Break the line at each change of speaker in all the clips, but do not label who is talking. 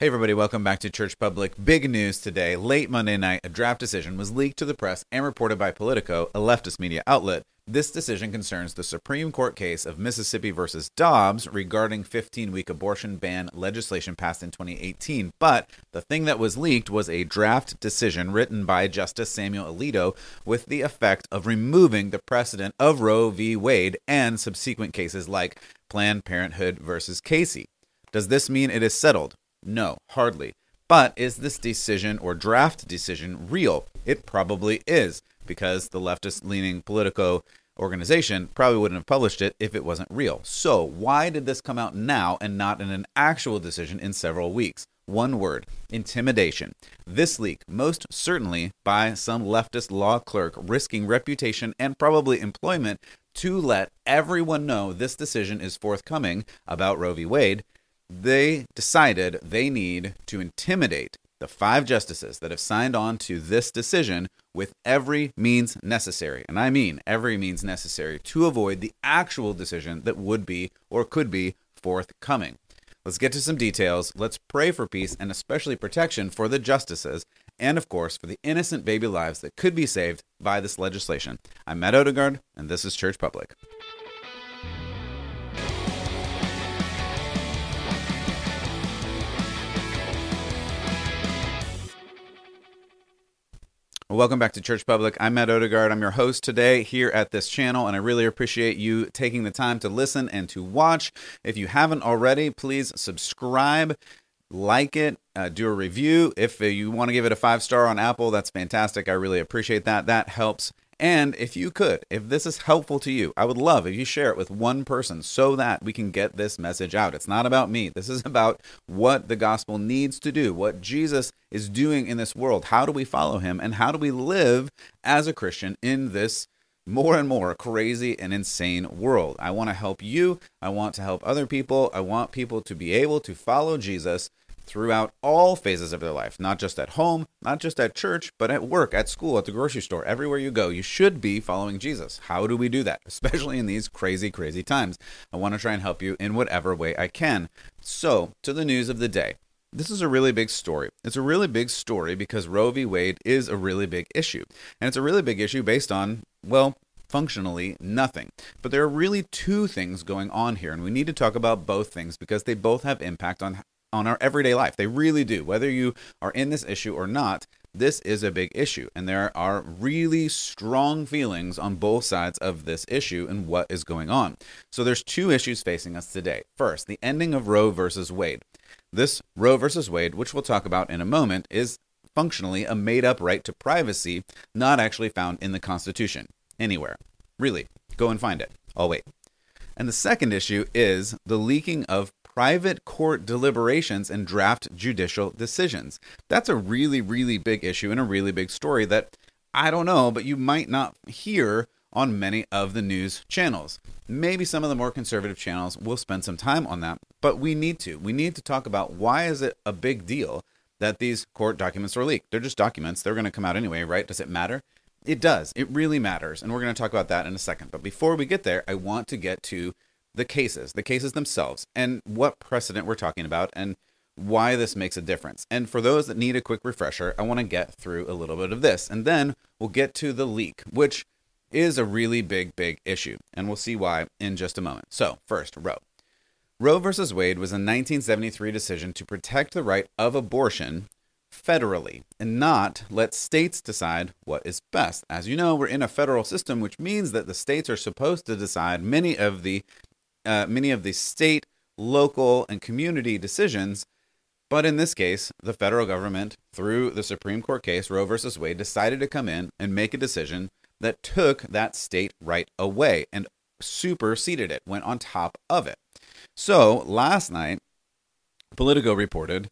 Hey, everybody, welcome back to Church Public. Big news today. Late Monday night, a draft decision was leaked to the press and reported by Politico, a leftist media outlet. This decision concerns the Supreme Court case of Mississippi versus Dobbs regarding 15 week abortion ban legislation passed in 2018. But the thing that was leaked was a draft decision written by Justice Samuel Alito with the effect of removing the precedent of Roe v. Wade and subsequent cases like Planned Parenthood versus Casey. Does this mean it is settled? No, hardly. But is this decision or draft decision real? It probably is, because the leftist leaning Politico organization probably wouldn't have published it if it wasn't real. So, why did this come out now and not in an actual decision in several weeks? One word intimidation. This leak, most certainly by some leftist law clerk risking reputation and probably employment to let everyone know this decision is forthcoming about Roe v. Wade, they decided they need to intimidate the five justices that have signed on to this decision with every means necessary. And I mean every means necessary to avoid the actual decision that would be or could be forthcoming. Let's get to some details. Let's pray for peace and especially protection for the justices and, of course, for the innocent baby lives that could be saved by this legislation. I'm Matt Odegaard, and this is Church Public. Welcome back to Church Public. I'm Matt Odegaard. I'm your host today here at this channel, and I really appreciate you taking the time to listen and to watch. If you haven't already, please subscribe, like it, uh, do a review. If you want to give it a five star on Apple, that's fantastic. I really appreciate that. That helps and if you could, if this is helpful to you, I would love if you share it with one person so that we can get this message out. It's not about me. This is about what the gospel needs to do, what Jesus is doing in this world. How do we follow him and how do we live as a Christian in this more and more crazy and insane world? I want to help you. I want to help other people. I want people to be able to follow Jesus throughout all phases of their life, not just at home, not just at church, but at work, at school, at the grocery store, everywhere you go. You should be following Jesus. How do we do that? Especially in these crazy, crazy times. I want to try and help you in whatever way I can. So, to the news of the day. This is a really big story. It's a really big story because Roe v. Wade is a really big issue. And it's a really big issue based on, well, functionally nothing. But there are really two things going on here, and we need to talk about both things because they both have impact on on our everyday life. They really do. Whether you are in this issue or not, this is a big issue. And there are really strong feelings on both sides of this issue and what is going on. So there's two issues facing us today. First, the ending of Roe versus Wade. This Roe versus Wade, which we'll talk about in a moment, is functionally a made up right to privacy, not actually found in the Constitution anywhere. Really, go and find it. I'll wait. And the second issue is the leaking of private court deliberations and draft judicial decisions. That's a really, really big issue and a really big story that I don't know, but you might not hear on many of the news channels. Maybe some of the more conservative channels will spend some time on that, but we need to. We need to talk about why is it a big deal that these court documents are leaked? They're just documents. They're going to come out anyway, right? Does it matter? It does. It really matters. And we're going to talk about that in a second. But before we get there, I want to get to the cases, the cases themselves, and what precedent we're talking about, and why this makes a difference. And for those that need a quick refresher, I want to get through a little bit of this, and then we'll get to the leak, which is a really big, big issue, and we'll see why in just a moment. So, first, Roe. Roe versus Wade was a 1973 decision to protect the right of abortion federally and not let states decide what is best. As you know, we're in a federal system, which means that the states are supposed to decide many of the uh, many of the state, local, and community decisions. But in this case, the federal government, through the Supreme Court case, Roe versus Wade, decided to come in and make a decision that took that state right away and superseded it, went on top of it. So last night, Politico reported,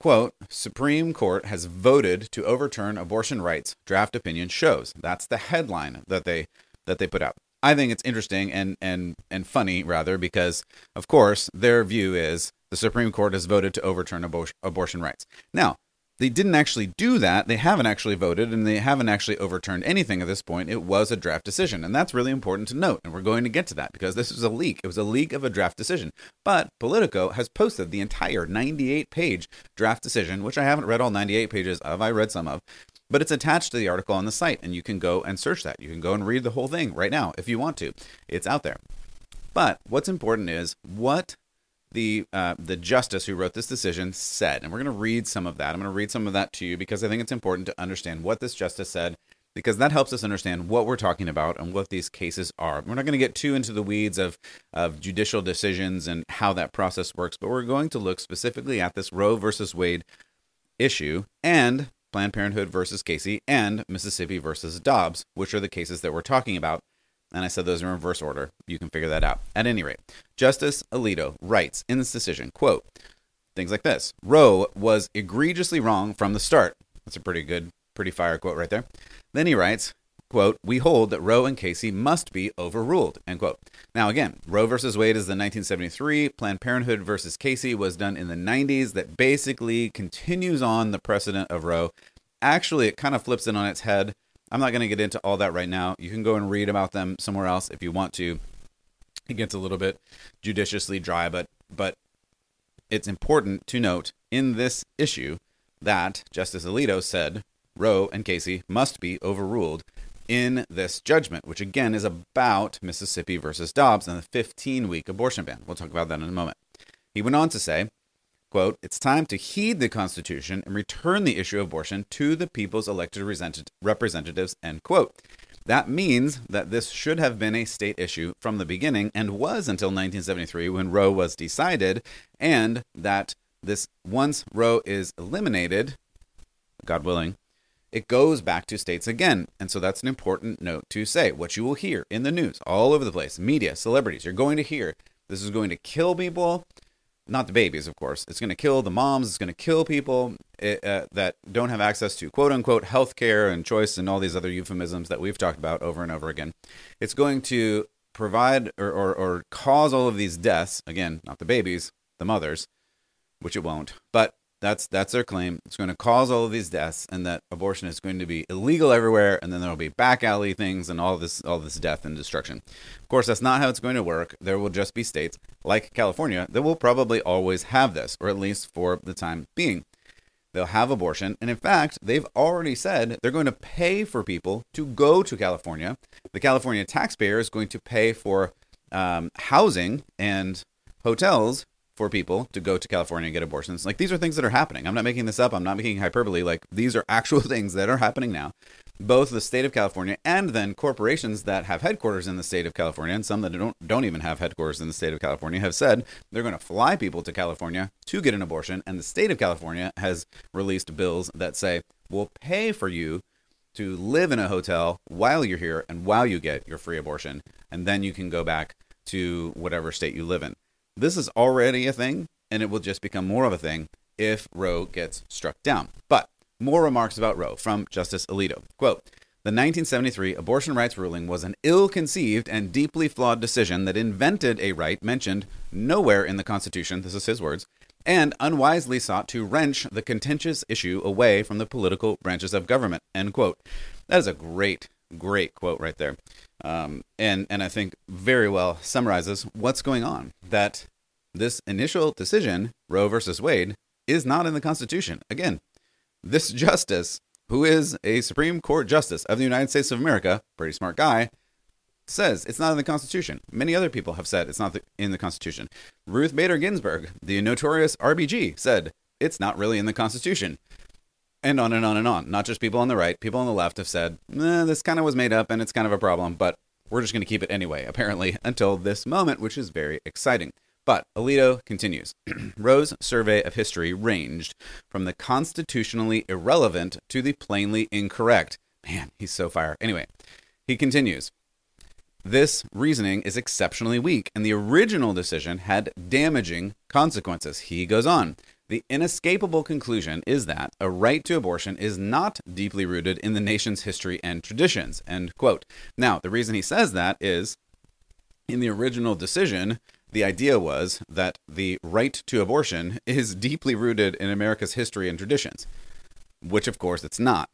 quote, Supreme Court has voted to overturn abortion rights, draft opinion shows. That's the headline that they that they put out. I think it's interesting and and and funny rather because of course their view is the Supreme Court has voted to overturn abor- abortion rights. Now, they didn't actually do that. They haven't actually voted and they haven't actually overturned anything at this point. It was a draft decision. And that's really important to note. And we're going to get to that because this was a leak. It was a leak of a draft decision. But Politico has posted the entire 98 page draft decision, which I haven't read all 98 pages of. I read some of, but it's attached to the article on the site. And you can go and search that. You can go and read the whole thing right now if you want to. It's out there. But what's important is what the uh, the justice who wrote this decision said, and we're going to read some of that. I'm going to read some of that to you because I think it's important to understand what this justice said, because that helps us understand what we're talking about and what these cases are. We're not going to get too into the weeds of of judicial decisions and how that process works, but we're going to look specifically at this Roe versus Wade issue and Planned Parenthood versus Casey and Mississippi versus Dobbs, which are the cases that we're talking about and I said those in reverse order. You can figure that out. At any rate, Justice Alito writes in this decision, quote, things like this. Roe was egregiously wrong from the start. That's a pretty good, pretty fire quote right there. Then he writes, quote, we hold that Roe and Casey must be overruled, end quote. Now, again, Roe versus Wade is the 1973. Planned Parenthood versus Casey was done in the 90s that basically continues on the precedent of Roe. Actually, it kind of flips it on its head I'm not going to get into all that right now. You can go and read about them somewhere else if you want to. It gets a little bit judiciously dry, but but it's important to note in this issue that Justice Alito said Roe and Casey must be overruled in this judgment, which again is about Mississippi versus Dobbs and the 15 week abortion ban. We'll talk about that in a moment. He went on to say quote, it's time to heed the Constitution and return the issue of abortion to the people's elected representatives, end quote. That means that this should have been a state issue from the beginning and was until 1973 when Roe was decided, and that this once Roe is eliminated, God willing, it goes back to states again. And so that's an important note to say. What you will hear in the news, all over the place, media, celebrities, you're going to hear this is going to kill people not the babies, of course. It's going to kill the moms. It's going to kill people it, uh, that don't have access to quote unquote health care and choice and all these other euphemisms that we've talked about over and over again. It's going to provide or, or, or cause all of these deaths. Again, not the babies, the mothers, which it won't. But that's that's their claim. It's going to cause all of these deaths, and that abortion is going to be illegal everywhere, and then there'll be back alley things and all this all this death and destruction. Of course, that's not how it's going to work. There will just be states like California that will probably always have this, or at least for the time being. They'll have abortion, and in fact, they've already said they're going to pay for people to go to California. The California taxpayer is going to pay for um, housing and hotels for people to go to California and get abortions. Like these are things that are happening. I'm not making this up. I'm not making hyperbole. Like these are actual things that are happening now. Both the state of California and then corporations that have headquarters in the state of California and some that don't don't even have headquarters in the state of California have said they're going to fly people to California to get an abortion and the state of California has released bills that say we'll pay for you to live in a hotel while you're here and while you get your free abortion and then you can go back to whatever state you live in. This is already a thing, and it will just become more of a thing if Roe gets struck down. But more remarks about Roe from Justice Alito. Quote, the 1973 abortion rights ruling was an ill conceived and deeply flawed decision that invented a right mentioned nowhere in the Constitution, this is his words, and unwisely sought to wrench the contentious issue away from the political branches of government. End quote. That is a great, great quote right there um, and and I think very well summarizes what's going on. That this initial decision, Roe versus Wade, is not in the Constitution. Again, this justice, who is a Supreme Court justice of the United States of America, pretty smart guy, says it's not in the Constitution. Many other people have said it's not in the Constitution. Ruth Bader Ginsburg, the notorious RBG, said it's not really in the Constitution and on and on and on. Not just people on the right, people on the left have said, eh, this kind of was made up and it's kind of a problem, but we're just going to keep it anyway, apparently, until this moment, which is very exciting. But Alito continues Roe's survey of history ranged from the constitutionally irrelevant to the plainly incorrect. Man, he's so fire. Anyway, he continues This reasoning is exceptionally weak, and the original decision had damaging consequences. He goes on. The inescapable conclusion is that a right to abortion is not deeply rooted in the nation's history and traditions. End quote. Now, the reason he says that is in the original decision, the idea was that the right to abortion is deeply rooted in America's history and traditions. which of course it's not.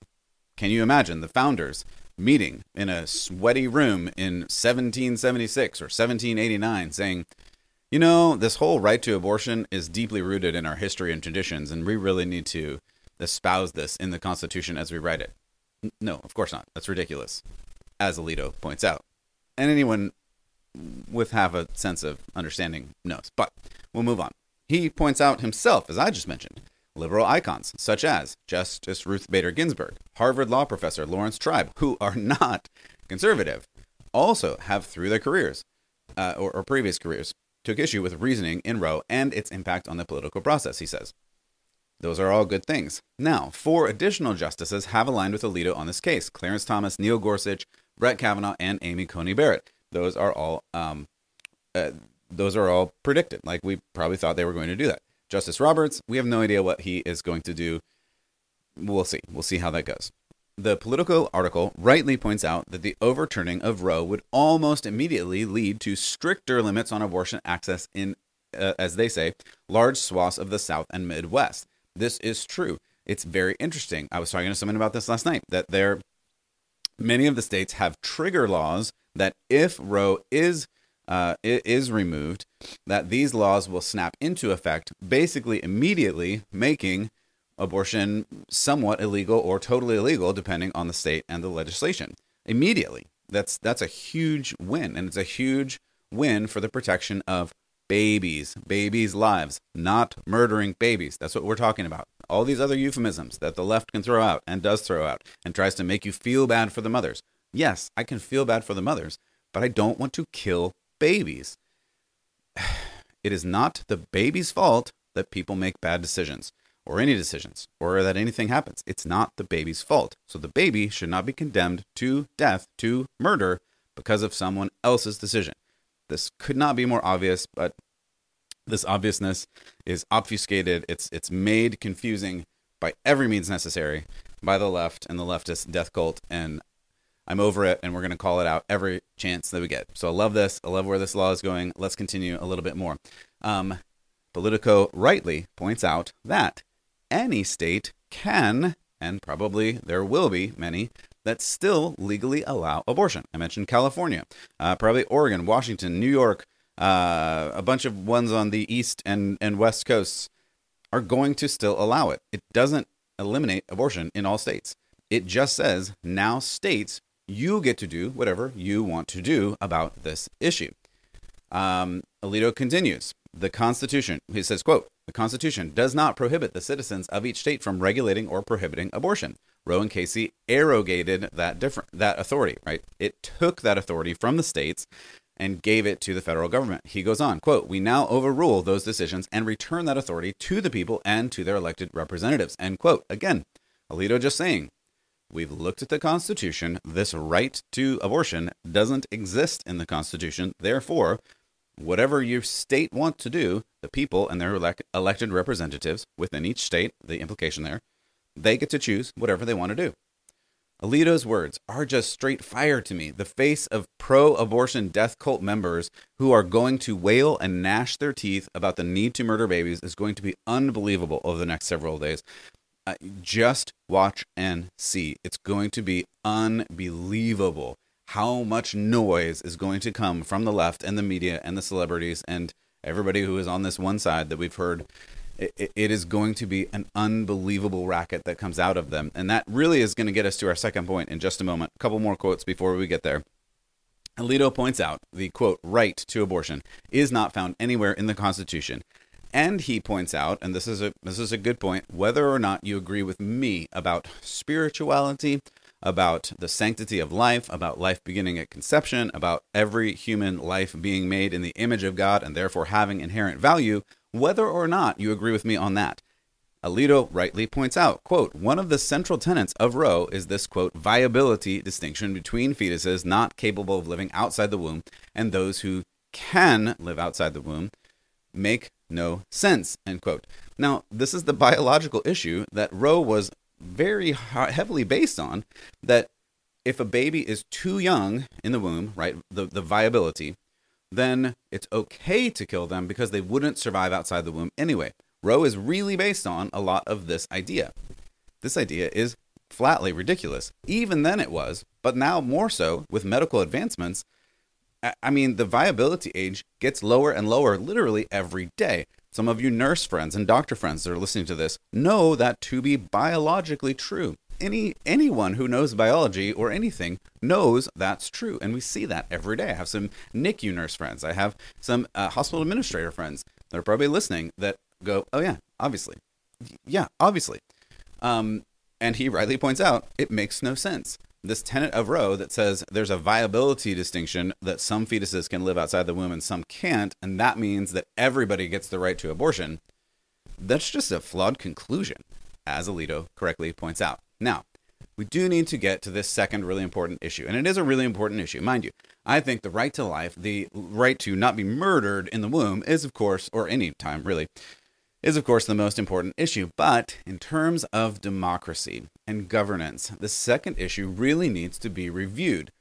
Can you imagine the founders meeting in a sweaty room in 1776 or 1789 saying, you know, this whole right to abortion is deeply rooted in our history and traditions, and we really need to espouse this in the Constitution as we write it. No, of course not. That's ridiculous, as Alito points out. And anyone with half a sense of understanding knows. But we'll move on. He points out himself, as I just mentioned, liberal icons such as Justice Ruth Bader Ginsburg, Harvard law professor Laurence Tribe, who are not conservative, also have through their careers uh, or, or previous careers took issue with reasoning in Roe and its impact on the political process, he says. Those are all good things. Now, four additional justices have aligned with Alito on this case Clarence Thomas, Neil Gorsuch, Brett Kavanaugh, and Amy Coney Barrett. Those are all. Um, uh, those are all predicted. Like we probably thought they were going to do that. Justice Roberts, we have no idea what he is going to do. We'll see. We'll see how that goes. The Politico article rightly points out that the overturning of Roe would almost immediately lead to stricter limits on abortion access in, uh, as they say, large swaths of the South and Midwest. This is true. It's very interesting. I was talking to someone about this last night that there, many of the states have trigger laws that if Roe is uh, is removed, that these laws will snap into effect basically immediately, making abortion somewhat illegal or totally illegal, depending on the state and the legislation. Immediately. That's that's a huge win, and it's a huge win for the protection of babies, babies' lives, not murdering babies. That's what we're talking about. All these other euphemisms that the left can throw out and does throw out and tries to make you feel bad for the mothers. Yes, I can feel bad for the mothers, but I don't want to kill babies. It is not the baby's fault that people make bad decisions or any decisions or that anything happens. It's not the baby's fault. So the baby should not be condemned to death, to murder, because of someone else's decision. This could not be more obvious, but this obviousness is obfuscated. It's it's made confusing by every means necessary by the left and the leftist death cult and I'm over it, and we're going to call it out every chance that we get. So I love this. I love where this law is going. Let's continue a little bit more. Um, Politico rightly points out that any state can, and probably there will be many, that still legally allow abortion. I mentioned California, uh, probably Oregon, Washington, New York, uh, a bunch of ones on the east and, and west coasts are going to still allow it. It doesn't eliminate abortion in all states. It just says now states you get to do whatever you want to do about this issue. Um, Alito continues. The Constitution, he says, quote, the Constitution does not prohibit the citizens of each state from regulating or prohibiting abortion. Roe and Casey arrogated that different that authority, right? It took that authority from the states and gave it to the federal government. He goes on, quote, "We now overrule those decisions and return that authority to the people and to their elected representatives." End quote. Again, Alito just saying, We've looked at the Constitution. This right to abortion doesn't exist in the Constitution. Therefore, whatever your state want to do, the people and their elect- elected representatives within each state, the implication there, they get to choose whatever they want to do. Alito's words are just straight fire to me. The face of pro abortion death cult members who are going to wail and gnash their teeth about the need to murder babies is going to be unbelievable over the next several days. Uh, just watch and see. It's going to be unbelievable how much noise is going to come from the left and the media and the celebrities and everybody who is on this one side that we've heard. It, is going to be an unbelievable racket that comes out of them. And that really is going to get us to our second point in just a moment. A couple more quotes before we get there. Alito points out the quote, right to abortion is not found anywhere in the Constitution. And he points out, and this is a this is a good point, whether or not you agree with me about spirituality, about the sanctity of life, about life beginning at conception, about every human life being made in the image of God and therefore having inherent value, whether or not you agree with me on that. Alito rightly points out, quote, one of the central tenets of Roe is this, quote, viability distinction between fetuses not capable of living outside the womb and those who can live outside the womb make no sense, end quote. Now, this is the biological issue that Roe was very heavily based on that if a baby is too young in the womb, right, the, the viability, then it's okay to kill them because they wouldn't survive outside the womb anyway. Roe is really based on a lot of this idea. This idea is flatly ridiculous. Even then it was, but now more so with medical advancements. I mean, the viability age gets lower and lower literally every day. Some of you nurse friends and doctor friends that are listening to this know that to be biologically true. Any anyone who knows biology or anything knows that's true, and we see that every day. I have some NICU nurse friends. I have some uh, hospital administrator friends that are probably listening that go, "Oh yeah, obviously, yeah, obviously." Um, and he rightly points out it makes no sense. This tenet of Roe that says there's a viability distinction that some fetuses can live outside the womb and some can't, and that means that everybody gets the right to abortion, that's just a flawed conclusion, as Alito correctly points out. Now, we do need to get to this second really important issue, and it is a really important issue, mind you. I think the right to life, the right to not be murdered in the womb, is, of course, or any time really, is, of course, the most important issue. But in terms of democracy and governance, the second issue really needs to be reviewed.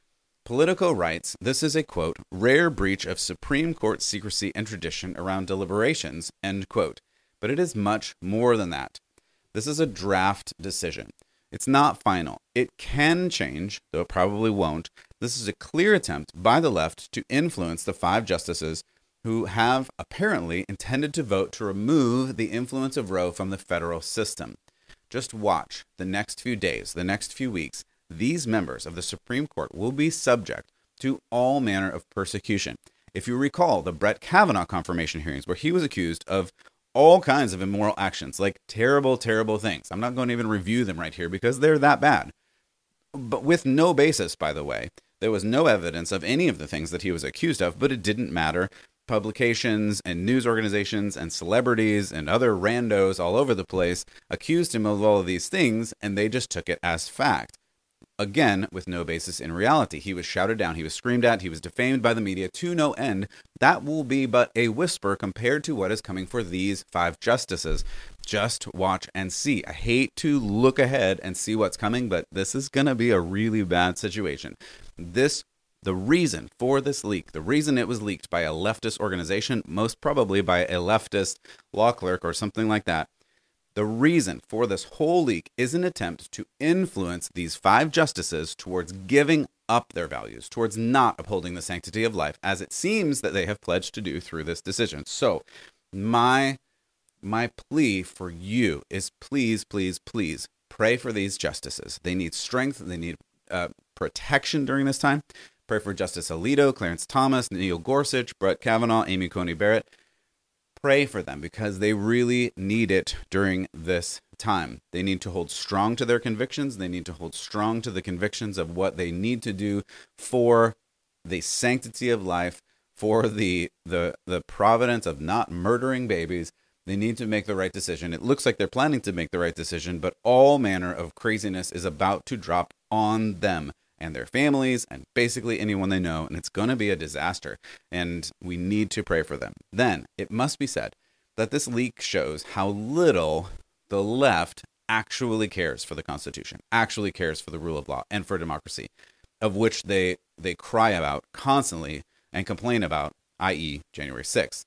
Politico writes this is a quote, rare breach of Supreme Court secrecy and tradition around deliberations, end quote. But it is much more than that. This is a draft decision. It's not final. It can change, though it probably won't. This is a clear attempt by the left to influence the five justices who have apparently intended to vote to remove the influence of Roe from the federal system. Just watch the next few days, the next few weeks. These members of the Supreme Court will be subject to all manner of persecution. If you recall the Brett Kavanaugh confirmation hearings, where he was accused of all kinds of immoral actions, like terrible, terrible things. I'm not going to even review them right here because they're that bad. But with no basis, by the way. There was no evidence of any of the things that he was accused of, but it didn't matter publications and news organizations and celebrities and other randos all over the place accused him of all of these things, and they just took it as fact. Again, with no basis in reality. He was shouted down, he was screamed at, he was defamed by the media to no end. That will be but a whisper compared to what is coming for these five justices. Just watch and see. I hate to look ahead and see what's coming, but this is going to be a really bad situation. This the reason for this leak, the reason it was leaked by a leftist organization, most probably by a leftist law clerk or something like that, the reason for this whole leak is an attempt to influence these five justices towards giving up their values, towards not upholding the sanctity of life, as it seems that they have pledged to do through this decision. So, my my plea for you is please, please, please pray for these justices. They need strength. They need uh, protection during this time. Pray for Justice Alito, Clarence Thomas, Neil Gorsuch, Brett Kavanaugh, Amy Coney Barrett. Pray for them because they really need it during this time. They need to hold strong to their convictions. They need to hold strong to the convictions of what they need to do for the sanctity of life, for the the the providence of not murdering babies. They need to make the right decision. It looks like they're planning to make the right decision, but all manner of craziness is about to drop on them and their families and basically anyone they know, and it's going to be a disaster. And we need to pray for them. Then it must be said that this leak shows how little the left actually cares for the Constitution, actually cares for the rule of law and for democracy, of which they they cry about constantly and complain about, i.e., January 6th.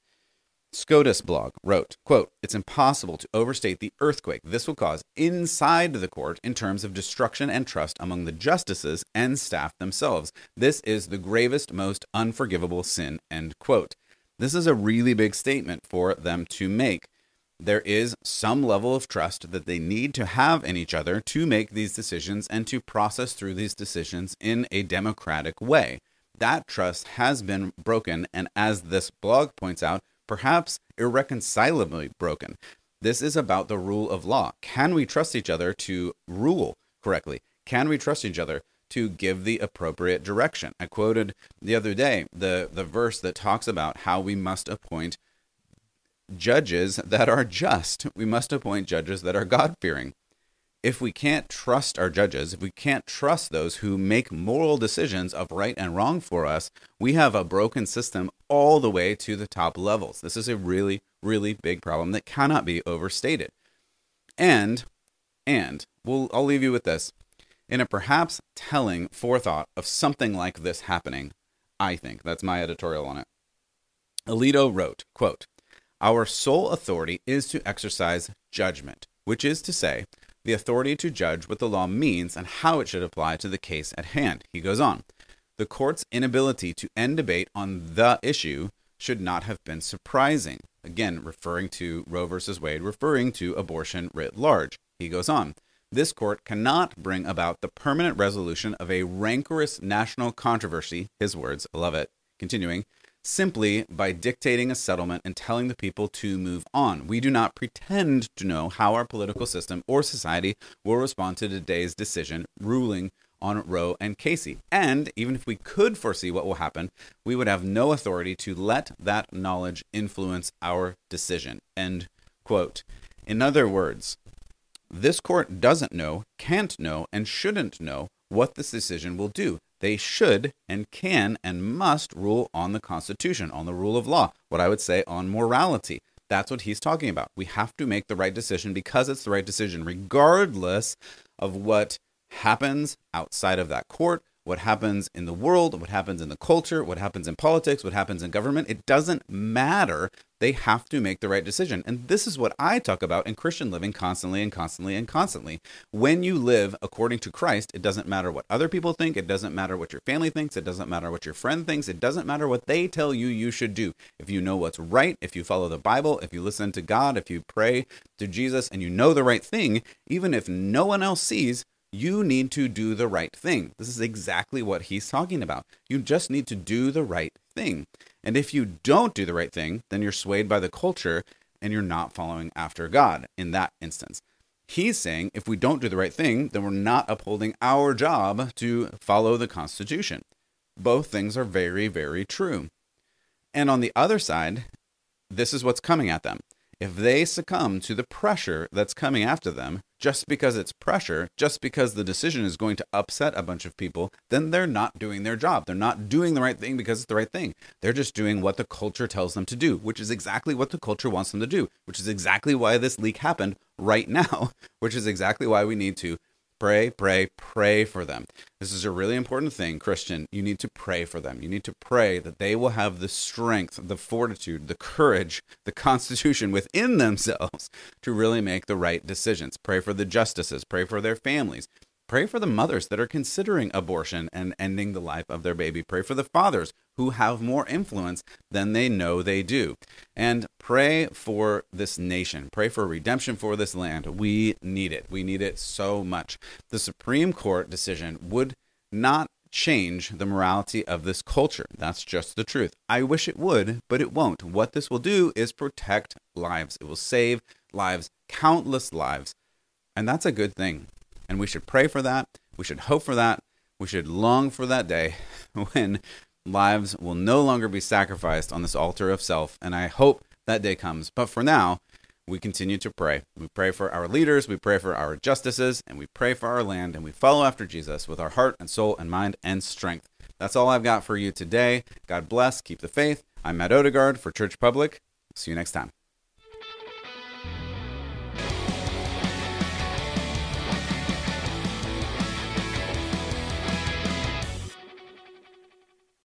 SCOTUS blog wrote, quote, It's impossible to overstate the earthquake this will cause inside the court in terms of destruction and trust among the justices and staff themselves. This is the gravest, most unforgivable sin, end quote. This is a really big statement for them to make. There is some level of trust that they need to have in each other to make these decisions and to process through these decisions in a democratic way. That trust has been broken, and as this blog points out, perhaps irreconcilably broken. This is about the rule of law. Can we trust each other to rule correctly? Can we trust each other to give the appropriate direction? I quoted the other day the, the verse that talks about how we must appoint judges that are just. We must appoint judges that are God fearing if we can't trust our judges, if we can't trust those who make moral decisions of right and wrong for us, we have a broken system all the way to the top levels. This is a really, really big problem that cannot be overstated. And, and, we'll, I'll leave you with this. In a perhaps telling forethought of something like this happening, I think, that's my editorial on it. Alito wrote, quote, Our sole authority is to exercise judgment, which is to say, the authority to judge what the law means and how it should apply to the case at hand. He goes on. The court's inability to end debate on the issue should not have been surprising. Again, referring to Roe versus Wade, referring to abortion writ large. He goes on. This court cannot bring about the permanent resolution of a rancorous national controversy, his words, I love it. Continuing, simply by dictating a settlement and telling the people to move on. We do not pretend to know how our political system or society will respond to today's decision ruling on Roe and Casey. And even if we could foresee what will happen, we would have no authority to let that knowledge influence our decision. End quote. In other words, this court doesn't know, can't know, and shouldn't know what this decision will do. They should and can and must rule on the Constitution, on the rule of law, what I would say on morality. That's what he's talking about. We have to make the right decision because it's the right decision, regardless of what happens outside of that court, what happens in the world, what happens in the culture, what happens in politics, what happens in government. It doesn't matter. They have to make the right decision. And this is what I talk about in Christian living constantly and constantly and constantly. When you live according to Christ, it doesn't matter what other people think. It doesn't matter what your family thinks. It doesn't matter what your friend thinks. It doesn't matter what they tell you you should do. If you know what's right, if you follow the Bible, if you listen to God, if you pray to Jesus and you know the right thing, even if no one else sees, you need to do the right thing. This is exactly what he's talking about. You just need to do the right thing. And if you don't do the right thing, then you're swayed by the culture and you're not following after God in that instance. He's saying if we don't do the right thing, then we're not upholding our job to follow the Constitution. Both things are very, very true. And on the other side, this is what's coming at them if they succumb to the pressure that's coming after them, just because it's pressure, just because the decision is going to upset a bunch of people, then they're not doing their job. They're not doing the right thing because it's the right thing. They're just doing what the culture tells them to do, which is exactly what the culture wants them to do, which is exactly why this leak happened right now, which is exactly why we need to Pray, pray, pray for them. This is a really important thing, Christian. You need to pray for them. You need to pray that they will have the strength, the fortitude, the courage, the constitution within themselves to really make the right decisions. Pray for the justices, pray for their families, Pray for the mothers that are considering abortion and ending the life of their baby. Pray for the fathers who have more influence than they know they do. And pray for this nation. Pray for redemption for this land. We need it. We need it so much. The Supreme Court decision would not change the morality of this culture. That's just the truth. I wish it would, but it won't. What this will do is protect lives, it will save lives, countless lives. And that's a good thing. And we should pray for that. We should hope for that. We should long for that day when lives will no longer be sacrificed on this altar of self. And I hope that day comes. But for now, we continue to pray. We pray for our leaders, we pray for our justices, and we pray for our land, and we follow after Jesus with our heart and soul and mind and strength. That's all I've got for you today. God bless. Keep the faith. I'm Matt Odegaard for Church Public. See you next time.